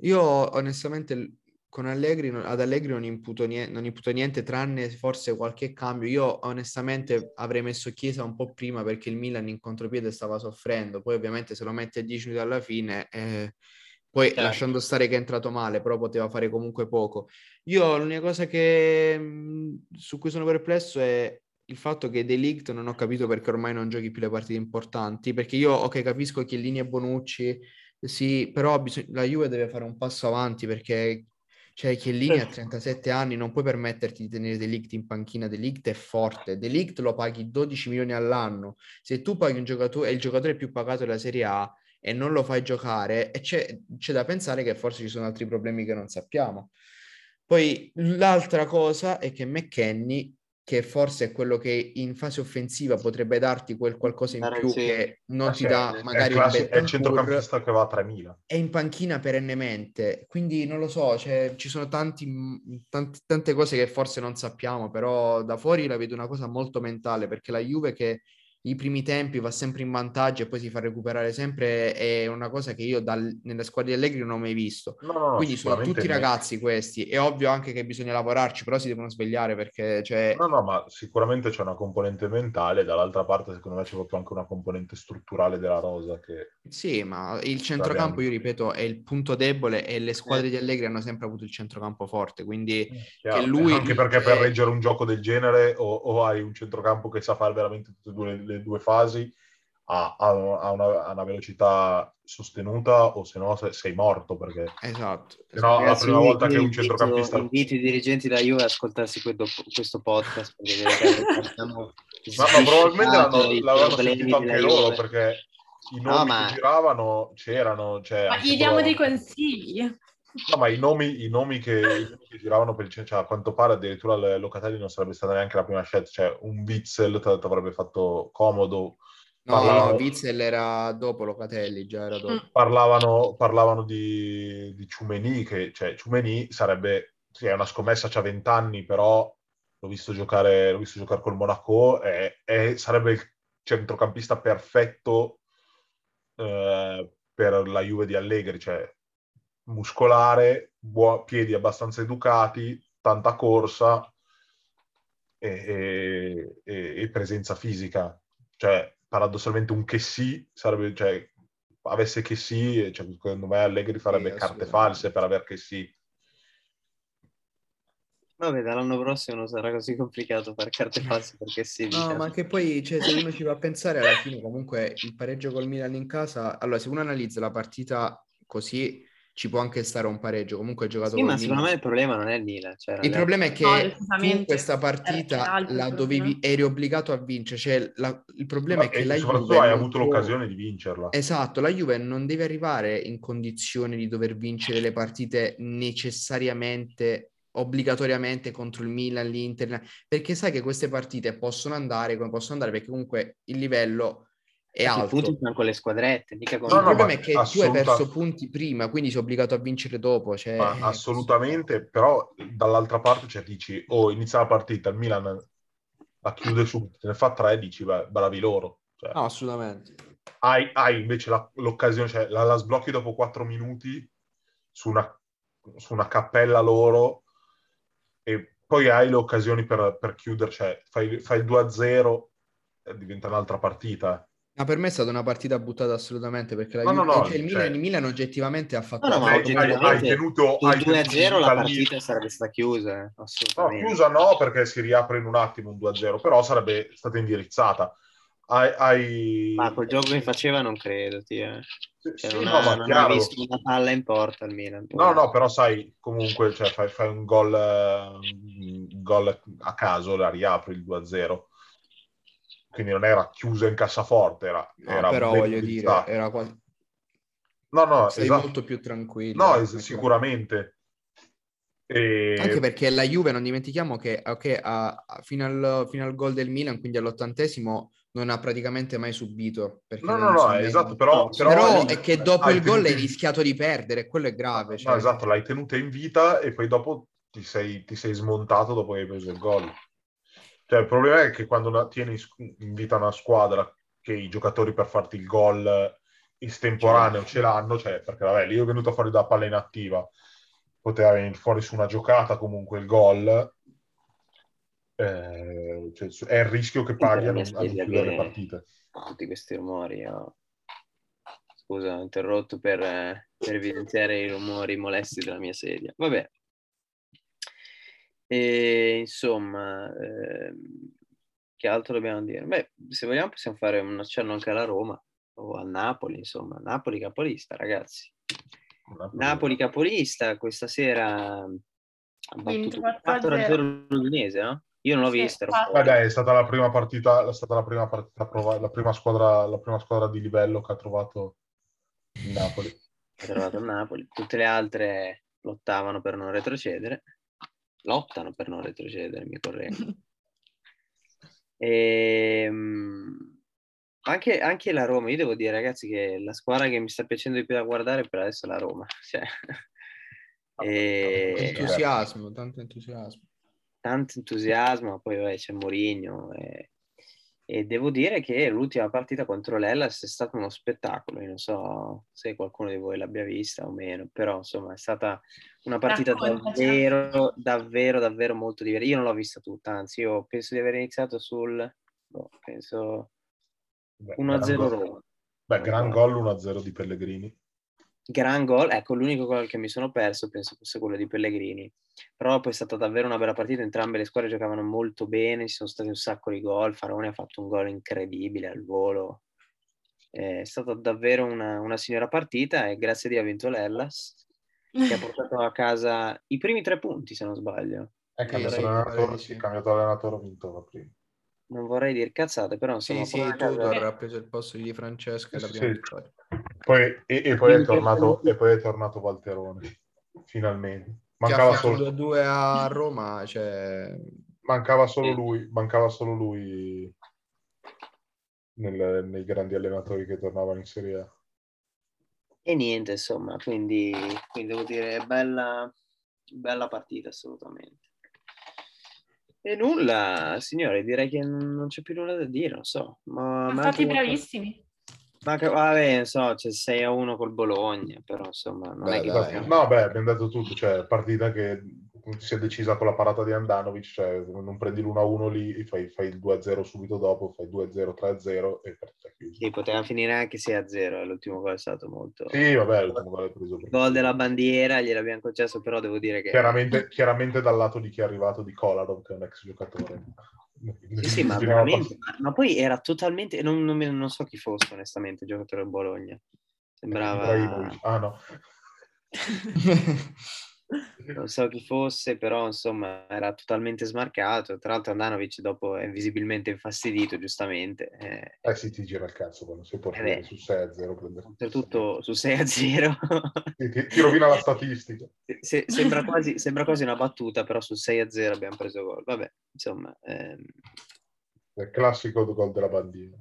Io onestamente con Allegri, non- ad Allegri non imputo, niente, non imputo niente tranne forse qualche cambio. Io onestamente avrei messo Chiesa un po' prima perché il Milan in contropiede stava soffrendo. Poi ovviamente se lo metti a 10 minuti alla fine, eh, poi Certo. lasciando stare che è entrato male, però poteva fare comunque poco. Io l'unica cosa che, mh, su cui sono perplesso è il fatto che De Ligt non ho capito perché ormai non giochi più le partite importanti, perché io ok capisco Chiellini e Bonucci, sì, però bisog- la Juve deve fare un passo avanti perché cioè, Chiellini ha 37 anni, non puoi permetterti di tenere De Ligt in panchina, De Ligt è forte, De Ligt lo paghi 12 milioni all'anno, se tu paghi un giocatore, è il giocatore più pagato della Serie A e non lo fai giocare, e c'è, c'è da pensare che forse ci sono altri problemi che non sappiamo. Poi l'altra cosa è che McKenny che forse è quello che in fase offensiva potrebbe darti quel qualcosa in più Sì. che non Ah, ti sì, dà è- magari è, classi- è il centrocampista che va a 3000. è in panchina perennemente, quindi non lo so, cioè, ci sono tanti, tanti- tante cose che forse non sappiamo, però da fuori la vedo una cosa molto mentale, perché la Juve che i primi tempi va sempre in vantaggio e poi si fa recuperare sempre è una cosa che io dal- nelle squadre di Allegri non ho mai visto. No, Quindi sono tutti ragazzi questi, è ovvio anche che bisogna lavorarci, però si devono svegliare perché cioè, No, no, ma sicuramente c'è una componente mentale, dall'altra parte secondo me c'è proprio anche una componente strutturale della rosa che... Sì, ma il centrocampo, io ripeto, è il punto debole e le squadre di Allegri hanno sempre avuto il centrocampo forte, quindi Chiaro, lui- anche perché per eh, reggere un gioco del genere o, o hai un centrocampo che sa fare veramente tutte e due le, le due fasi, ha, ha una, ha una velocità sostenuta o se no se- sei morto perché esatto. se no la prima volta che un invito- centrocampista... Invito i dirigenti della Juve ad ascoltarsi questo, questo podcast perché siamo Ma, ma probabilmente l'hanno, l'avranno sentito anche loro Juve. perché i No, nomi ma- che giravano c'erano. Cioè, Ma gli diamo loro- dei consigli. No, ma i nomi, i nomi che, i nomi che giravano per il centro, cioè, a quanto pare addirittura Locatelli non sarebbe stata neanche la prima scelta, cioè un Witzel ti avrebbe fatto comodo. No, Parlavano- no, Witzel era dopo Locatelli, già era dopo. Mm. Parlavano, parlavano di, di Ciumeni, che cioè Ciumeni sarebbe, sì, è una scommessa, c'ha 20 anni, però l'ho visto giocare, l'ho visto giocare col Monaco e, e sarebbe il centrocampista perfetto eh, per la Juve di Allegri, cioè muscolare, buo- piedi abbastanza educati, tanta corsa e, e- e- e presenza fisica. Cioè, paradossalmente un che sì sarebbe, cioè, avesse che sì, cioè, secondo me Allegri farebbe Sì, carte false per aver che sì. Vabbè, dall'anno prossimo non sarà così complicato fare carte false perché sì. No, diciamo. ma che poi, cioè, se uno ci va a pensare, alla fine comunque il pareggio col Milan in casa, allora se uno analizza la partita così, ci può anche stare un pareggio, comunque ha giocato Sì, ma Milan. secondo me il problema non è il Milan. Cioè, Il problema è che No, tu decisamente questa partita la dovevi, eri obbligato a vincere, cioè la- il problema è che la Juve hai avuto può- l'occasione di vincerla. Esatto, la Juve non deve arrivare in condizione di dover vincere le partite necessariamente, obbligatoriamente contro il Milan, l'Inter, perché sai che queste partite possono andare come possono andare, perché comunque il livello è i alto. punti sono con le squadrette, mica con No, il no, problema ma è che tu hai assoluta- perso punti prima, quindi sei obbligato a vincere dopo. Cioè, eh, assolutamente, però dall'altra parte cioè, dici, oh, inizia la partita, il Milan la chiude subito, te ne fa tre, dici, beh, bravi loro. Cioè, No, assolutamente. hai, hai invece la- l'occasione, cioè la, la sblocchi dopo quattro minuti su una, su una cappella loro e poi hai le occasioni per, per chiudere, cioè fai, fai il 2-0 e diventa un'altra partita. Ma per me è stata una partita buttata assolutamente perché la No, no, Juve- no, cioè, il, cioè- Milan, il Milan oggettivamente ha fatto No, no, ma Hai- hai, tenuto, hai tenuto 2-0 la partita sarebbe stata chiusa, eh, No, assolutamente. chiusa no, perché si riapre in un attimo un 2-0, però sarebbe stata indirizzata. Hai, hai- Ma col gioco che faceva non credo, ti, eh. Sì, Cioè, sì, non, no, ha, ma non ha chiaro. visto una palla in porta il Milan. No, no, però sai, comunque cioè, fai, fai un gol, un gol a caso, la riapri il 2-0. Quindi non era chiusa in cassaforte, era, No, era però voglio dire, era quasi... No, no, sei esatto. molto più tranquillo. No, ecco, es- mettiamo- sicuramente. E... Anche perché la Juve, non dimentichiamo che ok, a- a- fino, al, fino al gol del Milan, quindi all'ottantesimo, non ha praticamente mai subito. No, no, non no, mai- esatto, però... No, però, Però lì è che dopo il gol tenuto hai rischiato di perdere, quello è grave. No, cioè. esatto, l'hai tenuta in vita e poi dopo ti sei, ti sei smontato dopo che hai preso il gol. Cioè, il problema è che quando una- tieni in vita una squadra che i giocatori per farti il gol estemporaneo ce l'hanno, cioè, perché vabbè, lì è venuto fuori da palla inattiva, poteva venire fuori su una giocata comunque il gol, eh, cioè, è il rischio che paghi a non, chiudere le partite. Tutti questi rumori. io- Scusa, ho interrotto per, eh, per evidenziare i rumori molesti della mia sedia. Vabbè. E, insomma, ehm, che altro dobbiamo dire? Beh, se vogliamo possiamo fare un accenno anche alla Roma o al Napoli, insomma. Napoli capolista, ragazzi. Napoli capolista questa sera ha Vinto battuto 4-0 4-0 l'Udinese, no? Io non l'ho Sì, vista, dai, è stata la prima partita, è stata la prima partita prova- la prima squadra, la prima squadra di livello che ha trovato il Napoli. ha trovato il Napoli. Tutte le altre lottavano per non retrocedere. Lottano per non retrocedere, mi correggo. E, ehm, anche, anche, la Roma, io devo dire ragazzi che la squadra che mi sta piacendo di più da guardare per adesso è la Roma. Cioè, e... Entusiasmo, tanto entusiasmo. Tanto entusiasmo, poi vabbè, c'è Mourinho e e devo dire che l'ultima partita contro l'Ellas è stato uno spettacolo. Io non so se qualcuno di voi l'abbia vista o meno, però insomma è stata una partita davvero, davvero, davvero molto divertente. Io non l'ho vista tutta, anzi, io penso di aver iniziato sul boh, penso 1-0 Roma. Beh, gran gol 1-0 di Pellegrini gran gol, ecco l'unico gol che mi sono perso penso fosse quello di Pellegrini, però poi è stata davvero una bella partita, entrambe le squadre giocavano molto bene, ci sono stati un sacco di gol, Faraone ha fatto un gol incredibile al volo, è stata davvero una, una signora partita e grazie a Dio ha vinto l'Ellas che ha portato a casa i primi tre punti se non sbaglio. È cambiato allenatore, sì, cambiato allenatore, ha vinto la prima non vorrei dire cazzate, però insomma... Sì, sì, Tudor ha preso il posto di Francesca e la prima sì. Poi, e, e, poi è tornato, e poi è tornato Valterone, finalmente. Mancava solo 2 a Roma, cioè... Mancava solo lui, mancava solo lui nel, nei grandi allenatori che tornavano in Serie A. E niente, insomma, quindi, quindi devo dire, bella, bella partita assolutamente. E nulla, signore, direi che non c'è più nulla da dire, non so. Ma, Sono stati bravissimi. Ma che, vabbè, so, c'è 6 a 1 col Bologna, però insomma... Non beh, è che dai, no, beh, abbiamo detto tutto, cioè partita che si è decisa con la parata di Andanovic, cioè non prendi l'1-1 lì, fai, fai il 2-0 subito dopo, fai 2-0, 3-0 e partita chiusa. Sì, poteva finire anche 6-0, l'ultimo gol è stato molto... Sì, vabbè, l'ultimo gol è preso. Il gol della bandiera gliel'abbiamo concesso, però devo dire che... Chiaramente, chiaramente dal lato di chi è arrivato di Kolarov, che è un ex giocatore. Sì, sì, ma veramente, ma poi era totalmente, non, non, non, so chi fosse onestamente il giocatore del Bologna, sembrava... Ah no. non so chi fosse, però insomma era totalmente smarcato. Tra l'altro Andanovic dopo è visibilmente infastidito, giustamente. Eh, eh sì, ti gira il cazzo quando sei portato eh su 6-0. Oltretutto su 6-0. ti, ti, rovina la statistica. Se, sembra, quasi, sembra, quasi, una battuta, però su 6-0 abbiamo preso gol. Vabbè, insomma... Ehm... Il classico gol della bandiera.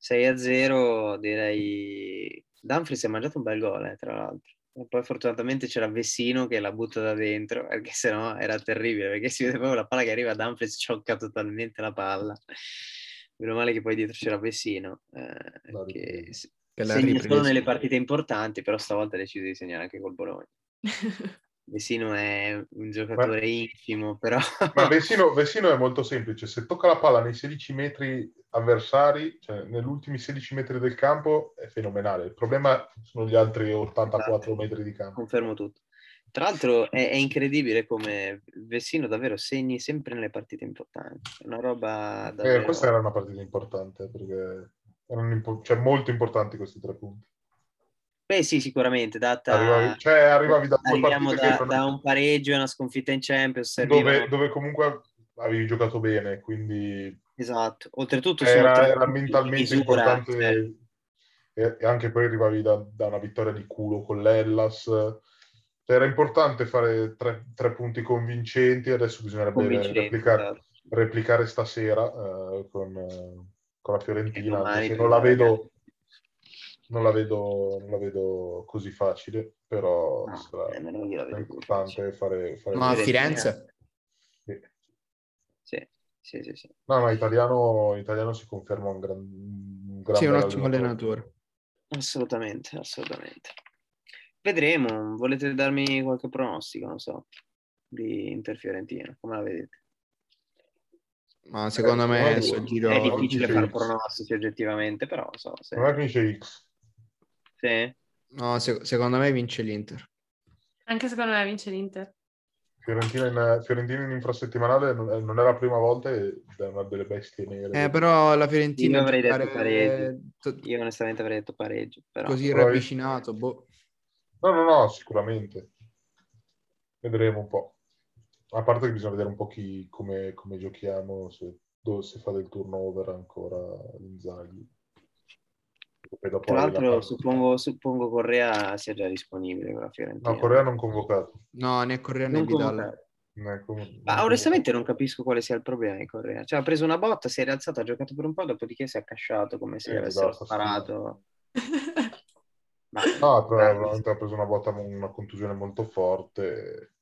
6-0 direi... Danfri si è mangiato un bel gol, eh, tra l'altro. E poi fortunatamente c'era Vessino che la butta da dentro, perché sennò era terribile, perché si vede proprio la palla che arriva, Dumfries sciocca totalmente la palla. Meno male che poi dietro c'era Vessino, eh, no, che, che segna solo nelle partite importanti, però stavolta ha deciso di segnare anche col Bologna. Vessino è un giocatore ma, infimo, però... ma Vessino, Vessino, è molto semplice, se tocca la palla nei 16 metri avversari, cioè negli ultimi 16 metri del campo, è fenomenale. Il problema sono gli altri 84 esatto. metri di campo. Confermo tutto. Tra l'altro è, è, incredibile come Vessino davvero segni sempre nelle partite importanti. È una roba eh, davvero... Eh, questa era una partita importante perché erano impo- cioè, molto importanti questi tre punti. Beh sì, sicuramente, data... Arrivavi, cioè, arrivavi da da, da, un pareggio e una sconfitta in Champions. Dove, dove comunque avevi giocato bene, quindi Esatto, oltretutto era, era mentalmente importante cioè. e, e, anche poi arrivavi da, da, una vittoria di culo con l'Ellas. Cioè, era importante fare tre, tre punti convincenti, adesso bisognerebbe replicare, certo. replicare, stasera uh, con, con, la Fiorentina, non la, vedo, non, la vedo, non la vedo così facile, però no, sarà importante fare, fare... Ma a Firenze? Sì. sì. Sì, sì, sì. No, ma italiano, italiano si conferma un gran, un gran sì, un ottimo allenatore. allenatore. Assolutamente, assolutamente. Vedremo, volete darmi qualche pronostico, non so, di Inter Fiorentina, come la vedete? Ma secondo eh, me è, giro... è difficile fare pronostici oggettivamente, però so. Se... X. Sì? No, se- secondo me vince l'Inter. Anche secondo me vince l'Inter. Fiorentina in, Fiorentina in infrasettimanale non, non, è la prima volta ed è una delle bestie nere. Eh, però la Fiorentina... Io avrei detto pareggio. Io onestamente avrei detto pareggio. Però. Così ravvicinato, boh. No, no, no, sicuramente. Vedremo un po'. A parte che bisogna vedere un po' chi, come, come giochiamo, se, dove si fa del turnover ancora Inzaghi. Tra l'altro suppongo, suppongo, Correa sia già disponibile con la Fiorentina. No, Correa non convocato. No, né Correa né Vidal. Ma onestamente non capisco quale sia il problema di Correa. Cioè, ha preso una botta, si è rialzato, ha giocato per un po', dopodiché si è accasciato come se eh, avessero sparato. Ma, no, probabilmente ha preso una botta, una contusione molto forte.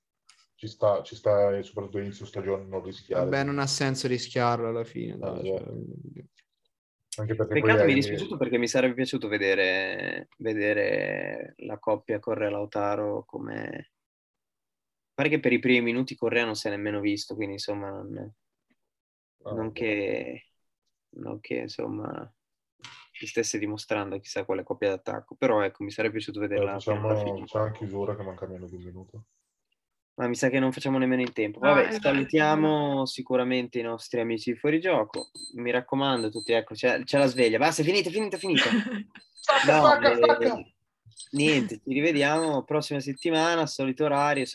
Ci sta, ci sta soprattutto inizio stagione non rischiare. Vabbè, non ha senso rischiarlo alla fine. Dai, cioè... Peccato mi è dispiaciuto perché mi sarebbe piaciuto vedere, vedere la coppia Correa-Lautaro come... Pare che per i primi minuti Correa non si è nemmeno visto, quindi insomma non, ah, non, che, non che insomma si stesse dimostrando chissà quale coppia d'attacco, però ecco mi sarebbe piaciuto vederla. Diciamo, c'è anche chiusura che manca meno di un minuto. Ma mi sa che non facciamo nemmeno in tempo. Vabbè, no, esatto. salutiamo sicuramente i nostri amici di fuori gioco. Mi raccomando, tutti, ecco, c'è, c'è la sveglia. Basta, finita, finita, finita. stacca, no, stacca, eh, stacca. Niente, ci rivediamo prossima settimana, solito orario.